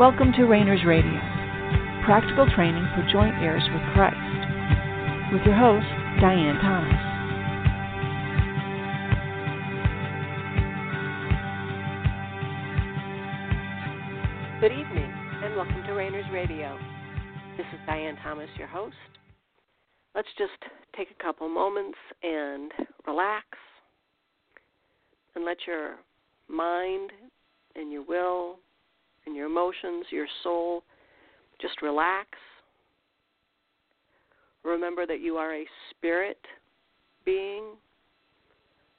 Welcome to Rainers Radio, practical training for joint heirs with Christ, with your host, Diane Thomas. Good evening, and welcome to Rainers Radio. This is Diane Thomas, your host. Let's just take a couple moments and relax and let your mind and your will and your emotions, your soul, just relax. Remember that you are a spirit being,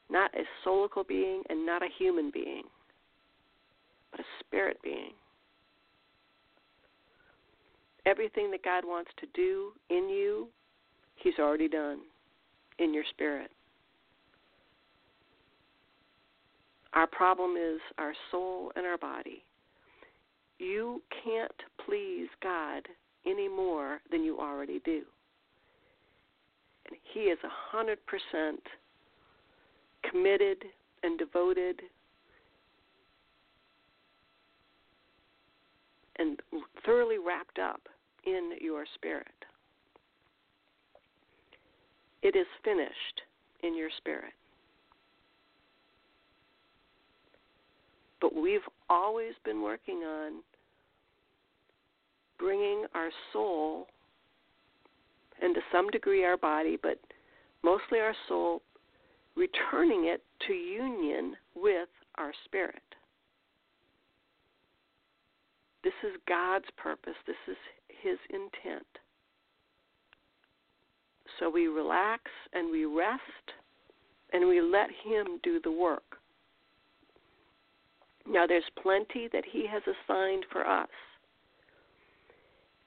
not a soulical being, and not a human being, but a spirit being. Everything that God wants to do in you, He's already done in your spirit. Our problem is our soul and our body. You can't please God any more than you already do. And He is a 100% committed and devoted and thoroughly wrapped up in your spirit. It is finished in your spirit. But we've always been working on bringing our soul, and to some degree our body, but mostly our soul, returning it to union with our spirit. This is God's purpose, this is His intent. So we relax and we rest and we let Him do the work. Now, there's plenty that He has assigned for us.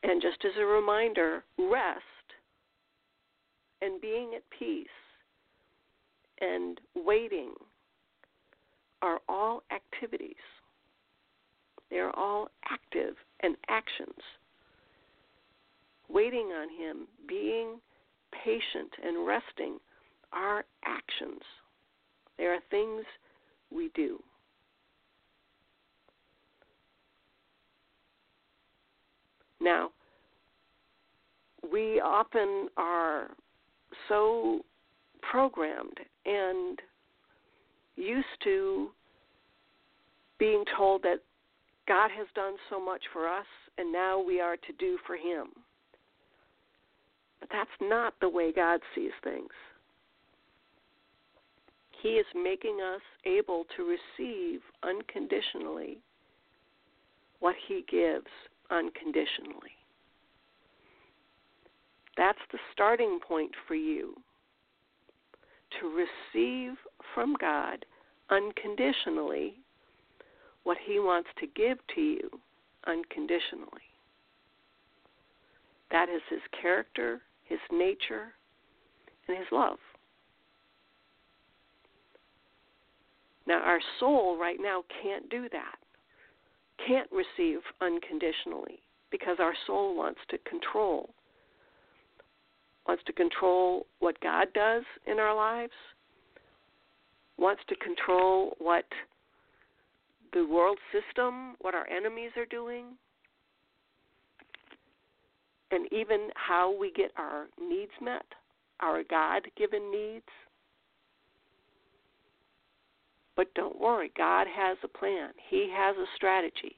And just as a reminder, rest and being at peace and waiting are all activities. They are all active and actions. Waiting on Him, being patient and resting are actions. They are things we do. Now, we often are so programmed and used to being told that God has done so much for us and now we are to do for Him. But that's not the way God sees things. He is making us able to receive unconditionally what He gives unconditionally. That's the starting point for you to receive from God unconditionally what He wants to give to you unconditionally. That is His character, His nature, and His love. Now, our soul right now can't do that can't receive unconditionally because our soul wants to control wants to control what God does in our lives, wants to control what the world system, what our enemies are doing, and even how we get our needs met, our God given needs. But don't worry, God has a plan. He has a strategy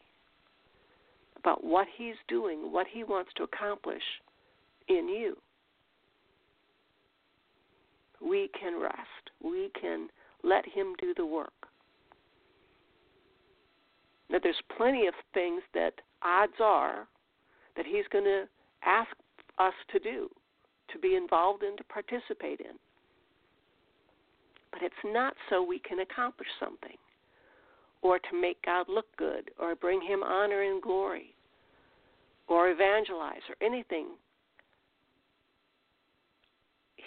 about what He's doing, what He wants to accomplish in you. We can rest. We can let Him do the work. Now, there's plenty of things that odds are that He's going to ask us to do, to be involved in, to participate in but it's not so we can accomplish something or to make God look good or bring him honor and glory or evangelize or anything.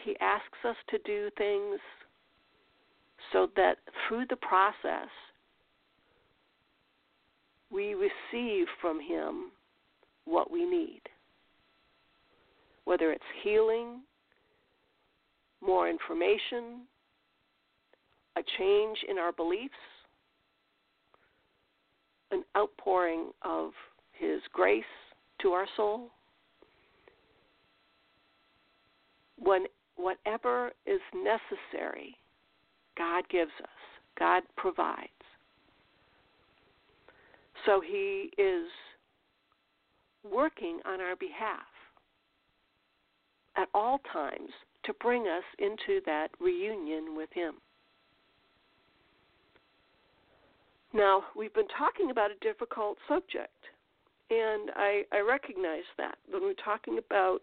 He asks us to do things so that through the process we receive from him what we need. Whether it's healing, more information, a change in our beliefs, an outpouring of His grace to our soul. When whatever is necessary, God gives us. God provides. So He is working on our behalf at all times to bring us into that reunion with Him. Now, we've been talking about a difficult subject, and I, I recognize that when we're talking about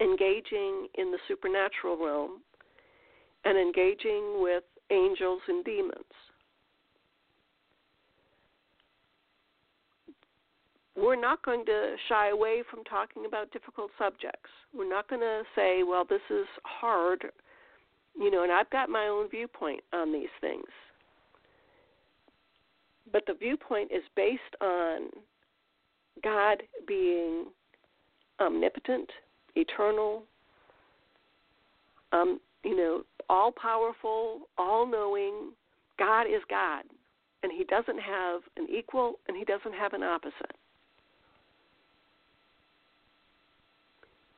engaging in the supernatural realm and engaging with angels and demons. We're not going to shy away from talking about difficult subjects. We're not going to say, well, this is hard, you know, and I've got my own viewpoint on these things but the viewpoint is based on God being omnipotent, eternal, um, you know, all powerful, all knowing. God is God, and He doesn't have an equal and He doesn't have an opposite.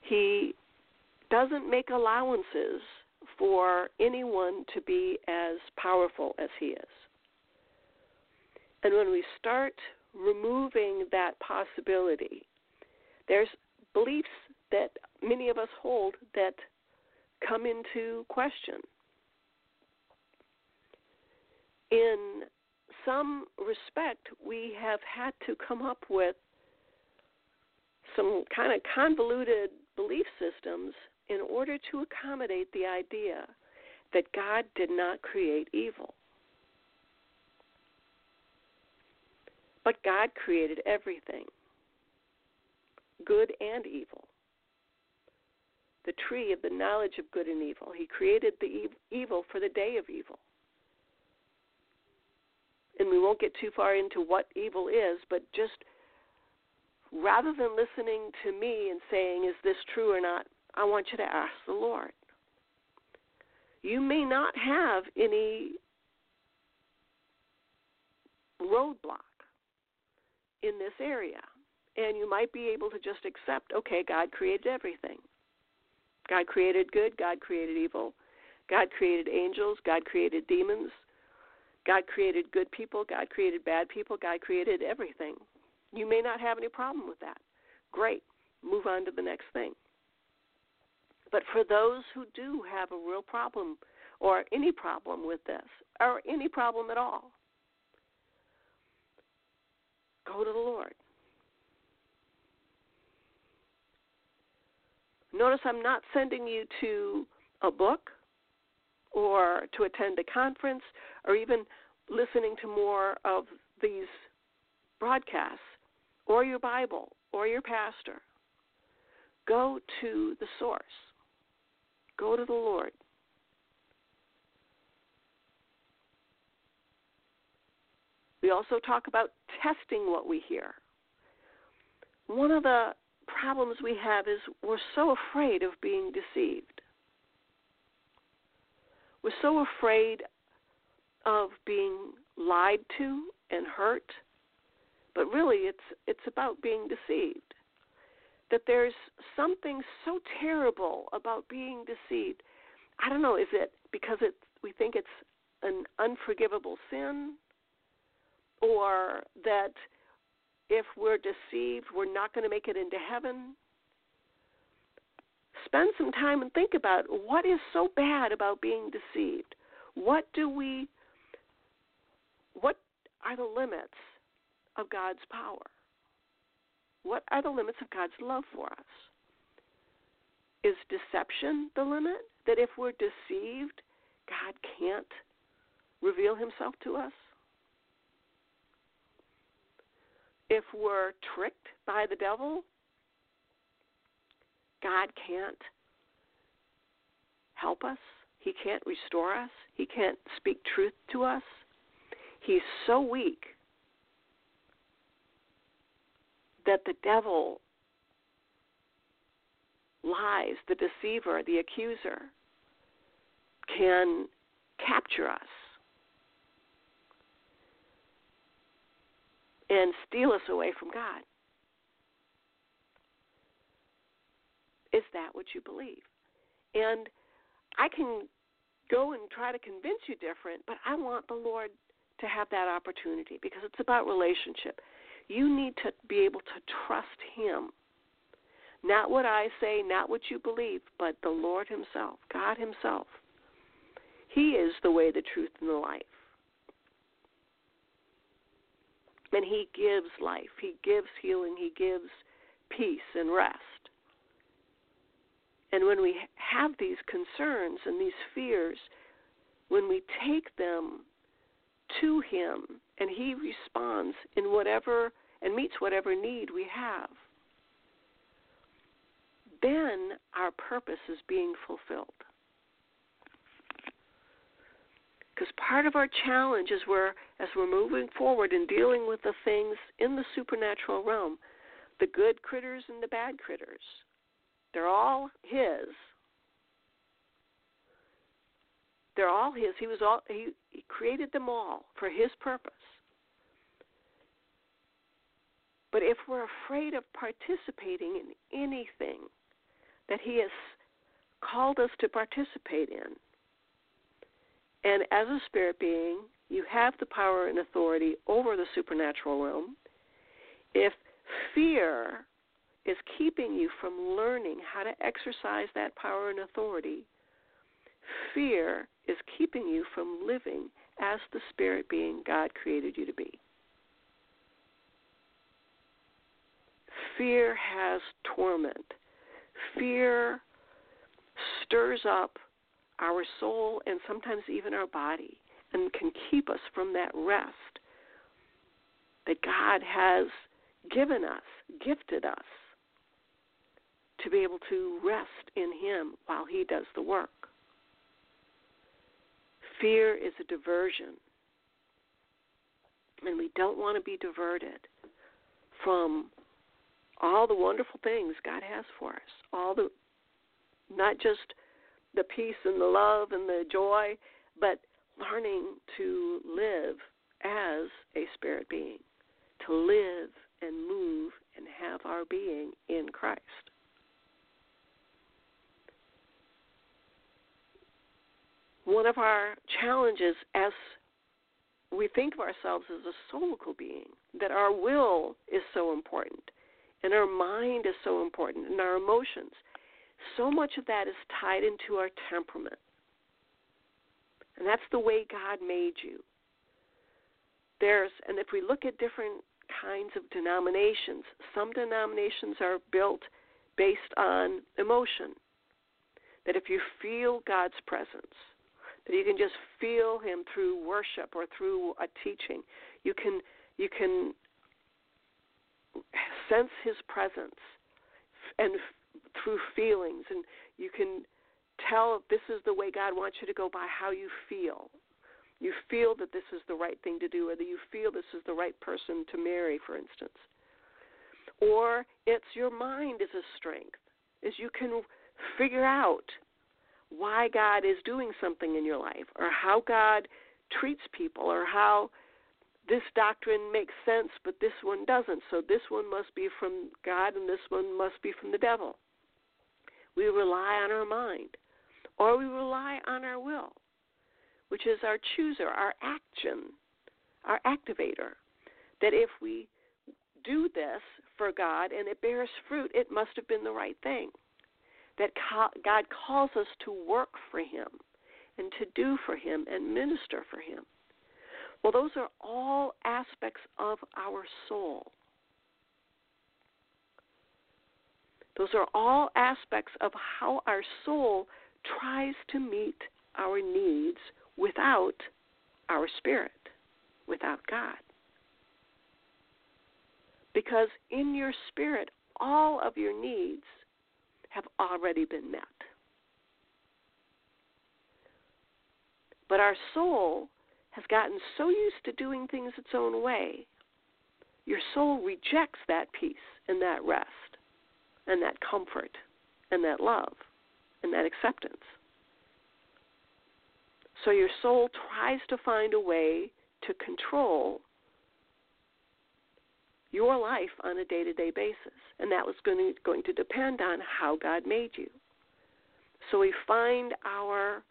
He doesn't make allowances for anyone to be as powerful as He is. And when we start removing that possibility, there's beliefs that many of us hold that come into question. In some respect, we have had to come up with some kind of convoluted belief systems in order to accommodate the idea that God did not create evil. But God created everything, good and evil. The tree of the knowledge of good and evil. He created the evil for the day of evil. And we won't get too far into what evil is, but just rather than listening to me and saying, is this true or not, I want you to ask the Lord. You may not have any roadblock in this area. And you might be able to just accept, okay, God created everything. God created good, God created evil. God created angels, God created demons. God created good people, God created bad people, God created everything. You may not have any problem with that. Great. Move on to the next thing. But for those who do have a real problem or any problem with this, or any problem at all, Go to the Lord. Notice I'm not sending you to a book or to attend a conference or even listening to more of these broadcasts or your Bible or your pastor. Go to the source. Go to the Lord. We also talk about testing what we hear. One of the problems we have is we're so afraid of being deceived. We're so afraid of being lied to and hurt, but really it's it's about being deceived. That there's something so terrible about being deceived. I don't know, is it because it we think it's an unforgivable sin? Or that if we're deceived, we're not going to make it into heaven. Spend some time and think about what is so bad about being deceived. What do we what are the limits of God's power? What are the limits of God's love for us? Is deception the limit? That if we're deceived, God can't reveal himself to us? If we're tricked by the devil, God can't help us. He can't restore us. He can't speak truth to us. He's so weak that the devil lies, the deceiver, the accuser, can capture us and steal us away from God. Is that what you believe? And I can go and try to convince you different, but I want the Lord to have that opportunity because it's about relationship. You need to be able to trust Him. Not what I say, not what you believe, but the Lord Himself, God Himself. He is the way, the truth, and the life. And He gives life, He gives healing, He gives peace and rest. And when we have these concerns and these fears, when we take them to Him and He responds in whatever and meets whatever need we have, then our purpose is being fulfilled. Because part of our challenge is where, as we're moving forward and dealing with the things in the supernatural realm, the good critters and the bad critters, they're all His. They're all His. He was all He, he created them all for His purpose. But if we're afraid of participating in anything that He has called us to participate in, and as a spirit being, you have the power and authority over the supernatural realm. If fear is keeping you from learning how to exercise that power and authority, fear is keeping you from living as the spirit being God created you to be. Fear has torment. Fear stirs up our soul and sometimes even our body and can keep us from that rest that God has given us, gifted us to be able to rest in Him while He does the work. Fear is a diversion, and we don't want to be diverted from all the wonderful things God has for us. All the, not just the peace and the love and the joy, but learning to live as a spirit being, to live and move and have our being in Christ. one of our challenges as we think of ourselves as a soulical being, that our will is so important, and our mind is so important, and our emotions. So much of that is tied into our temperament. And that's the way God made you. There's, and if we look at different kinds of denominations, some denominations are built based on emotion. That if you feel God's presence, that you can just feel him through worship or through a teaching. You can you can sense his presence and through feelings and you can tell this is the way God wants you to go by how you feel. You feel that this is the right thing to do, or that you feel this is the right person to marry, for instance. Or it's your mind is a strength, is you can figure out why God is doing something in your life or how God treats people or how this doctrine makes sense but this one doesn't. So this one must be from God and this one must be from the devil. We rely on our mind or we rely on our will, which is our chooser, our action, our activator. That if we do this for God and it bears fruit, it must have been the right thing that God calls us to work for Him and to do for Him and minister for Him. Well, those are all aspects of our soul. Those are all aspects of how our soul tries to meet our needs without our spirit, without God. Because in your spirit, all of your needs have already been met. But our soul has gotten so used to doing things its own way, your soul rejects that peace and that rest and that comfort and that love and that acceptance. So your soul tries to find a way to control your life on a day to day basis. And that was going to, going to depend on how God made you. So we find our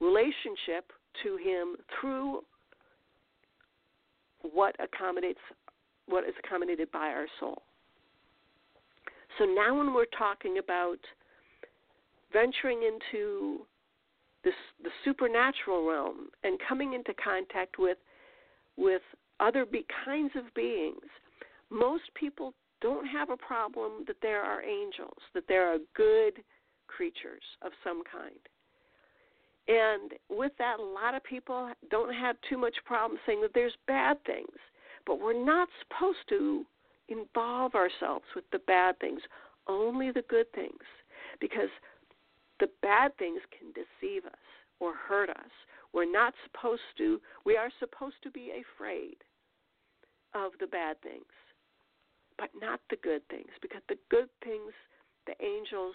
relationship to Him through what accommodates what is accommodated by our soul. So now when we're talking about venturing into this, the supernatural realm and coming into contact with with other be- kinds of beings, most people don't have a problem that there are angels, that there are good creatures of some kind. And with that, a lot of people don't have too much problem saying that there's bad things. But we're not supposed to involve ourselves with the bad things, only the good things. Because the bad things can deceive us or hurt us. We're not supposed to, we are supposed to be afraid of the bad things, but not the good things, because the good things, the angels,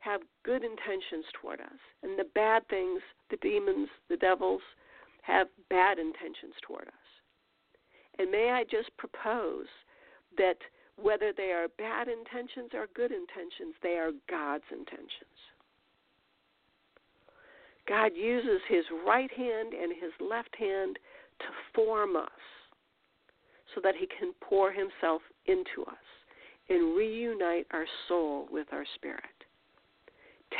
have good intentions toward us, and the bad things, the demons, the devils, have bad intentions toward us. And may I just propose that whether they are bad intentions or good intentions, they are God's intentions. God uses his right hand and his left hand to form us so that he can pour himself into us and reunite our soul with our spirit.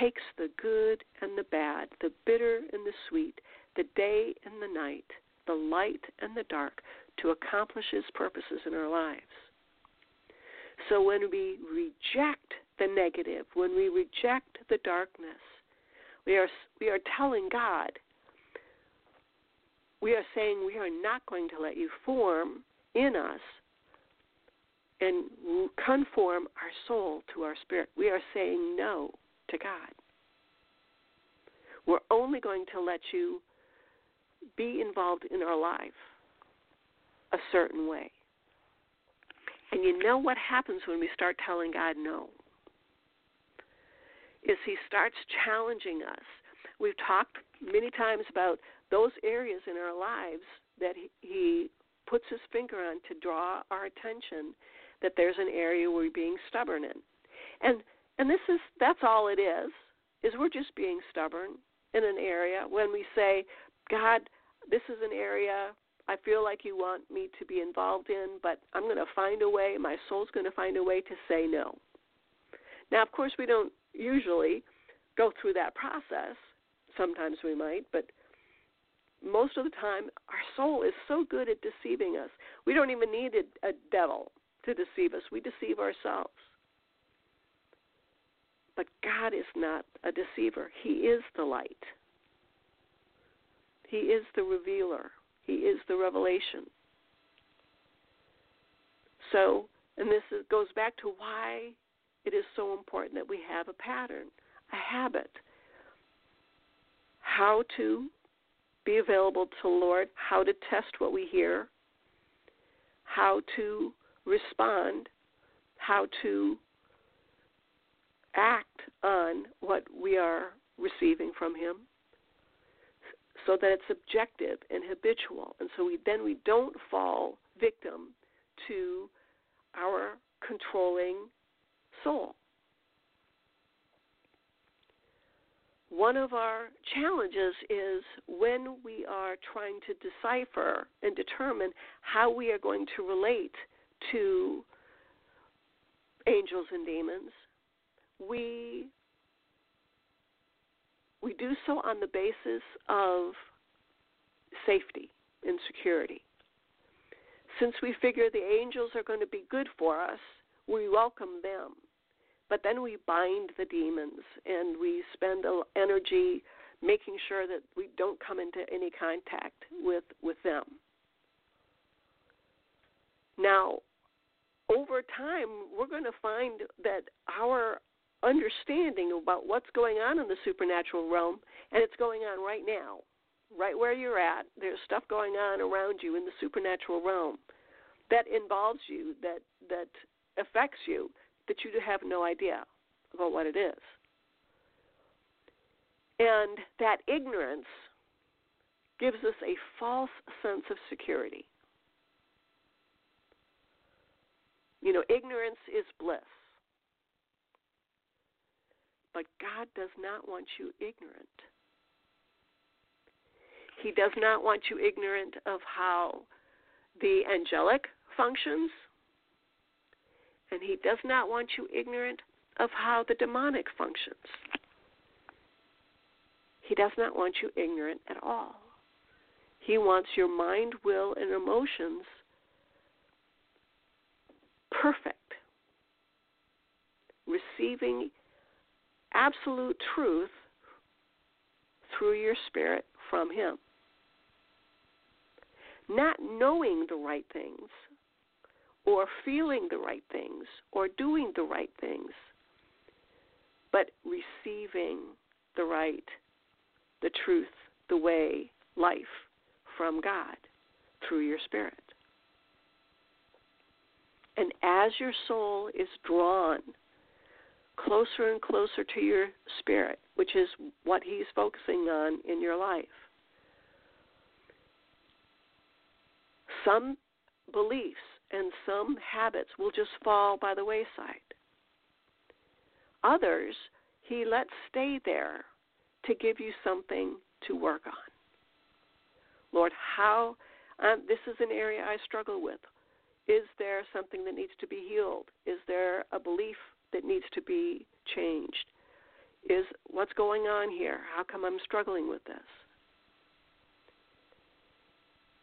Takes the good and the bad, the bitter and the sweet, the day and the night, the light and the dark to accomplish his purposes in our lives. So when we reject the negative, when we reject the darkness, we are we are telling God we are saying we are not going to let you form in us and conform our soul to our spirit. We are saying no to God. We're only going to let you be involved in our life a certain way. And you know what happens when we start telling God no? Is He starts challenging us. We've talked many times about those areas in our lives that He puts His finger on to draw our attention that there's an area we're being stubborn in. And and this is that's all it is, is we're just being stubborn in an area when we say, God, this is an area I feel like you want me to be involved in, but I'm going to find a way, my soul's going to find a way to say no. Now, of course, we don't usually go through that process. Sometimes we might, but most of the time, our soul is so good at deceiving us. We don't even need a, a devil to deceive us, we deceive ourselves. But God is not a deceiver, He is the light, He is the revealer. He is the revelation. So, and this is, goes back to why it is so important that we have a pattern, a habit. How to be available to Lord, how to test what we hear, how to respond, how to act on what we are receiving from Him so that it's objective and habitual. And so we then we don't fall victim to our controlling soul. One of our challenges is when we are trying to decipher and determine how we are going to relate to angels and demons, we we do so on the basis of safety and security. Since we figure the angels are going to be good for us, we welcome them. But then we bind the demons and we spend energy making sure that we don't come into any contact with, with them. Now, over time, we're going to find that our understanding about what's going on in the supernatural realm, and it's going on right now, right where you're at. There's stuff going on around you in the supernatural realm that involves you, that that affects you, that you have no idea about what it is. And that ignorance gives us a false sense of security. You know, ignorance is bliss. But God does not want you ignorant. He does not want you ignorant of how the angelic functions, and He does not want you ignorant of how the demonic functions. He does not want you ignorant at all. He wants your mind, will, and emotions perfect, receiving absolute truth through your spirit from Him. Not knowing the right things, or feeling the right things, or doing the right things, but receiving the right, the truth, the way, life from God through your spirit. And as your soul is drawn closer and closer to your spirit, which is what he's focusing on in your life, some beliefs and some habits will just fall by the wayside. Others, he lets stay there to give you something to work on. Lord, how um, this is an area I struggle with. Is there something that needs to be healed? Is there a belief that needs to be changed? Is what's going on here? How come I'm struggling with this?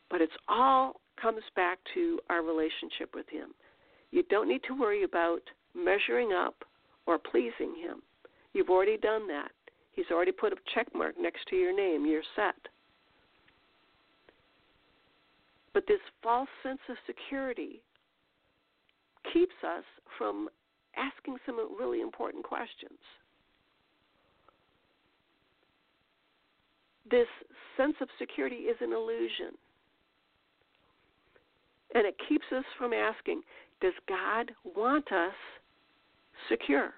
But it's all comes back to our relationship with Him. You don't need to worry about measuring up or pleasing Him. You've already done that. He's already put a check mark next to your name. You're set. But this false sense of security keeps us from asking some really important questions. This sense of security is an illusion. And it keeps us from asking Does God want us secure?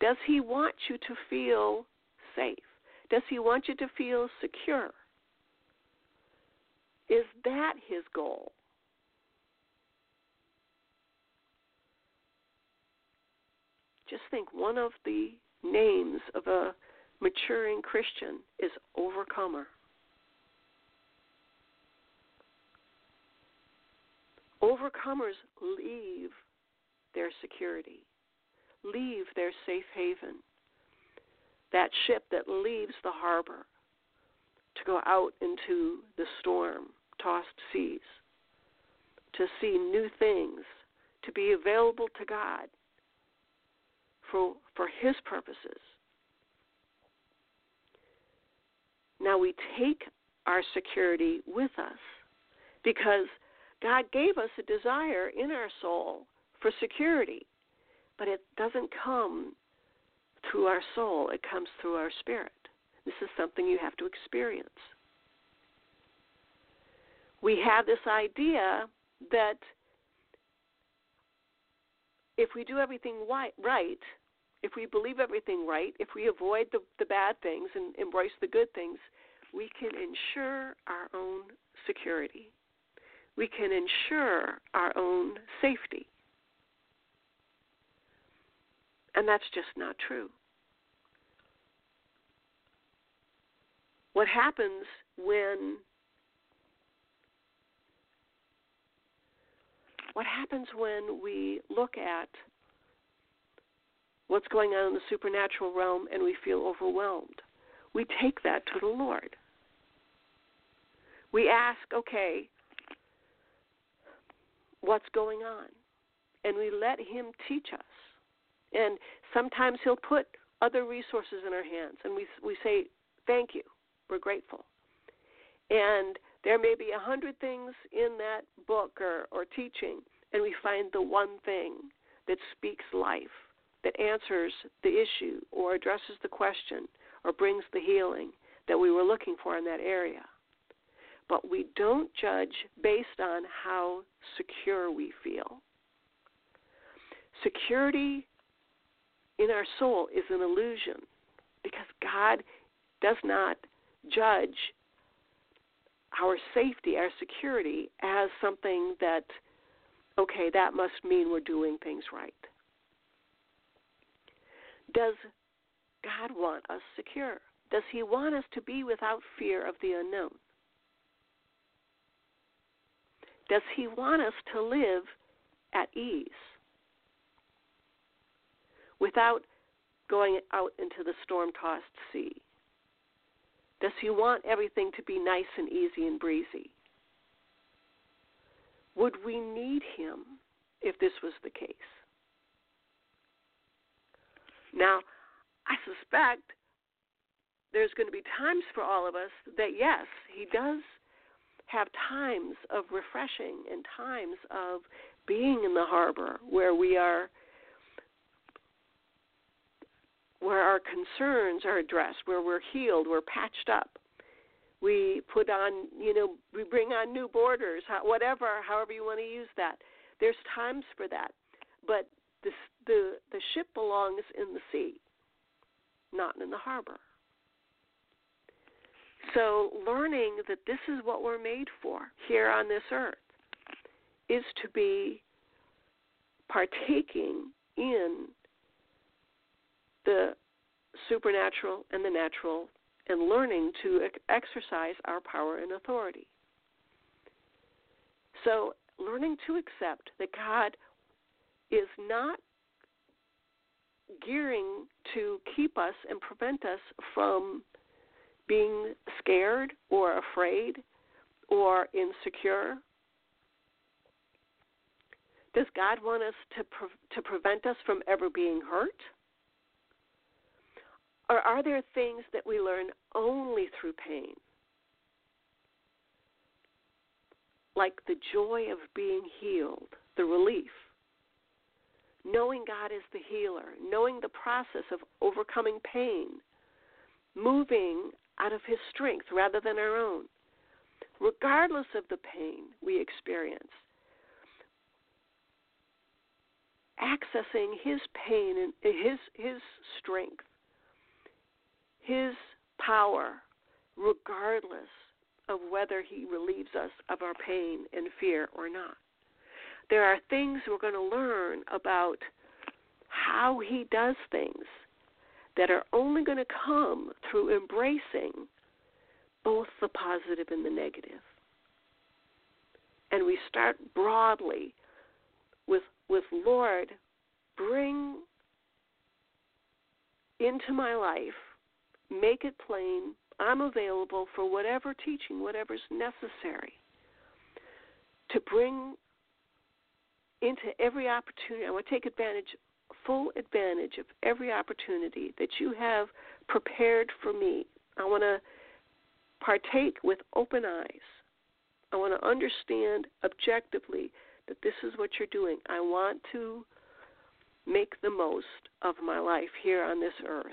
Does He want you to feel safe? Does He want you to feel secure? Is that his goal? Just think one of the names of a maturing Christian is overcomer. Overcomers leave their security, leave their safe haven, that ship that leaves the harbor to go out into the storm tossed seas, to see new things, to be available to God for, for His purposes. Now we take our security with us because God gave us a desire in our soul for security, but it doesn't come through our soul, it comes through our spirit. This is something you have to experience. We have this idea that if we do everything right, if we believe everything right, if we avoid the, the bad things and embrace the good things, we can ensure our own security. We can ensure our own safety. And that's just not true. what happens when what happens when we look at what's going on in the supernatural realm and we feel overwhelmed. We take that to the Lord. We ask, okay, what's going on? And we let Him teach us. And sometimes He'll put other resources in our hands, and we, we say, thank you. We're grateful. And there may be a hundred things in that book or, or teaching, and we find the one thing that speaks life, that answers the issue or addresses the question or brings the healing that we were looking for in that area. But we don't judge based on how secure we feel. Security in our soul is an illusion because God does not judge our safety, our security, as something that okay, that must mean we're doing things right. Does God want us secure? Does He want us to be without fear of the unknown? Does He want us to live at ease without going out into the storm tossed sea? Does He want everything to be nice and easy and breezy? Would we need Him if this was the case? Now, I suspect there's going to be times for all of us that, yes, He does have times of refreshing and times of being in the harbor where we are where our concerns are addressed, where we're healed, we're patched up. We put on, you know, we bring on new borders, whatever, however you want to use that. There's times for that, but the the the ship belongs in the sea, not in the harbor. So, learning that this is what we're made for here on this earth is to be partaking in the supernatural and the natural and learning to exercise our power and authority. So, learning to accept that God is not gearing to keep us and prevent us from being scared or afraid or insecure? Does God want us to pre- to prevent us from ever being hurt? Or are there things that we learn only through pain? Like the joy of being healed, the relief. Knowing God is the healer, knowing the process of overcoming pain, moving out of His strength rather than our own, regardless of the pain we experience. Accessing His pain and His His strength, His power, regardless of whether He relieves us of our pain and fear or not. There are things we're going to learn about how He does things that are only going to come through embracing both the positive and the negative. And we start broadly with with Lord, bring into my life, make it plain. I'm available for whatever teaching, whatever's necessary to bring into every opportunity. I want to take advantage full advantage of every opportunity that you have prepared for me. I want to partake with open eyes. I want to understand objectively that this is what you're doing. I want to make the most of my life here on this earth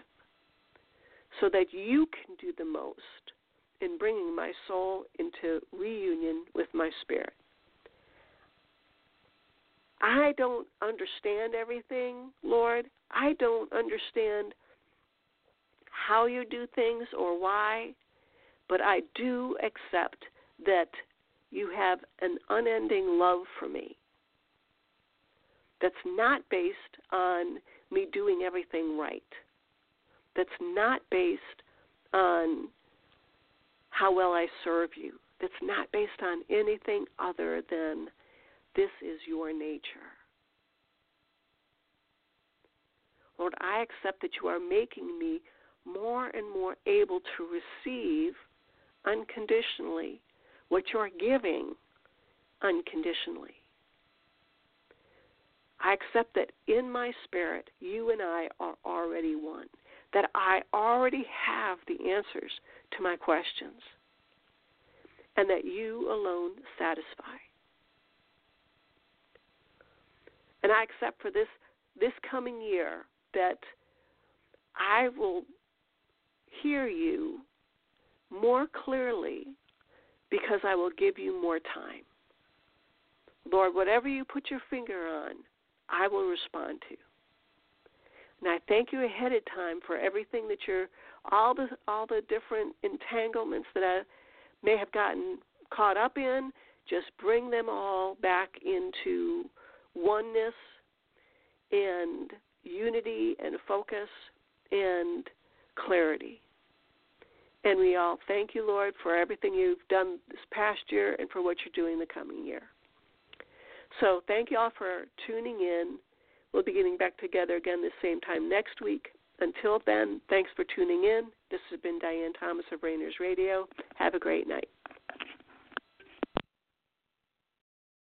so that you can do the most in bringing my soul into reunion with my spirit. I don't understand everything, Lord. I don't understand how you do things or why, but I do accept that you have an unending love for me that's not based on me doing everything right, that's not based on how well I serve you, that's not based on anything other than this is your nature. Lord, I accept that you are making me more and more able to receive unconditionally what you are giving unconditionally. I accept that in my spirit, you and I are already one, that I already have the answers to my questions, and that you alone satisfy. And I accept for this this coming year that I will hear you more clearly because I will give you more time. Lord, whatever you put your finger on, I will respond to. And I thank you ahead of time for everything that you're all the all the different entanglements that I may have gotten caught up in just bring them all back into oneness and unity and focus and clarity. And we all thank you, Lord, for everything you've done this past year and for what you're doing the coming year. So thank you all for tuning in. We'll be getting back together again the same time next week. Until then, thanks for tuning in. This has been Diane Thomas of Rainers Radio. Have a great night.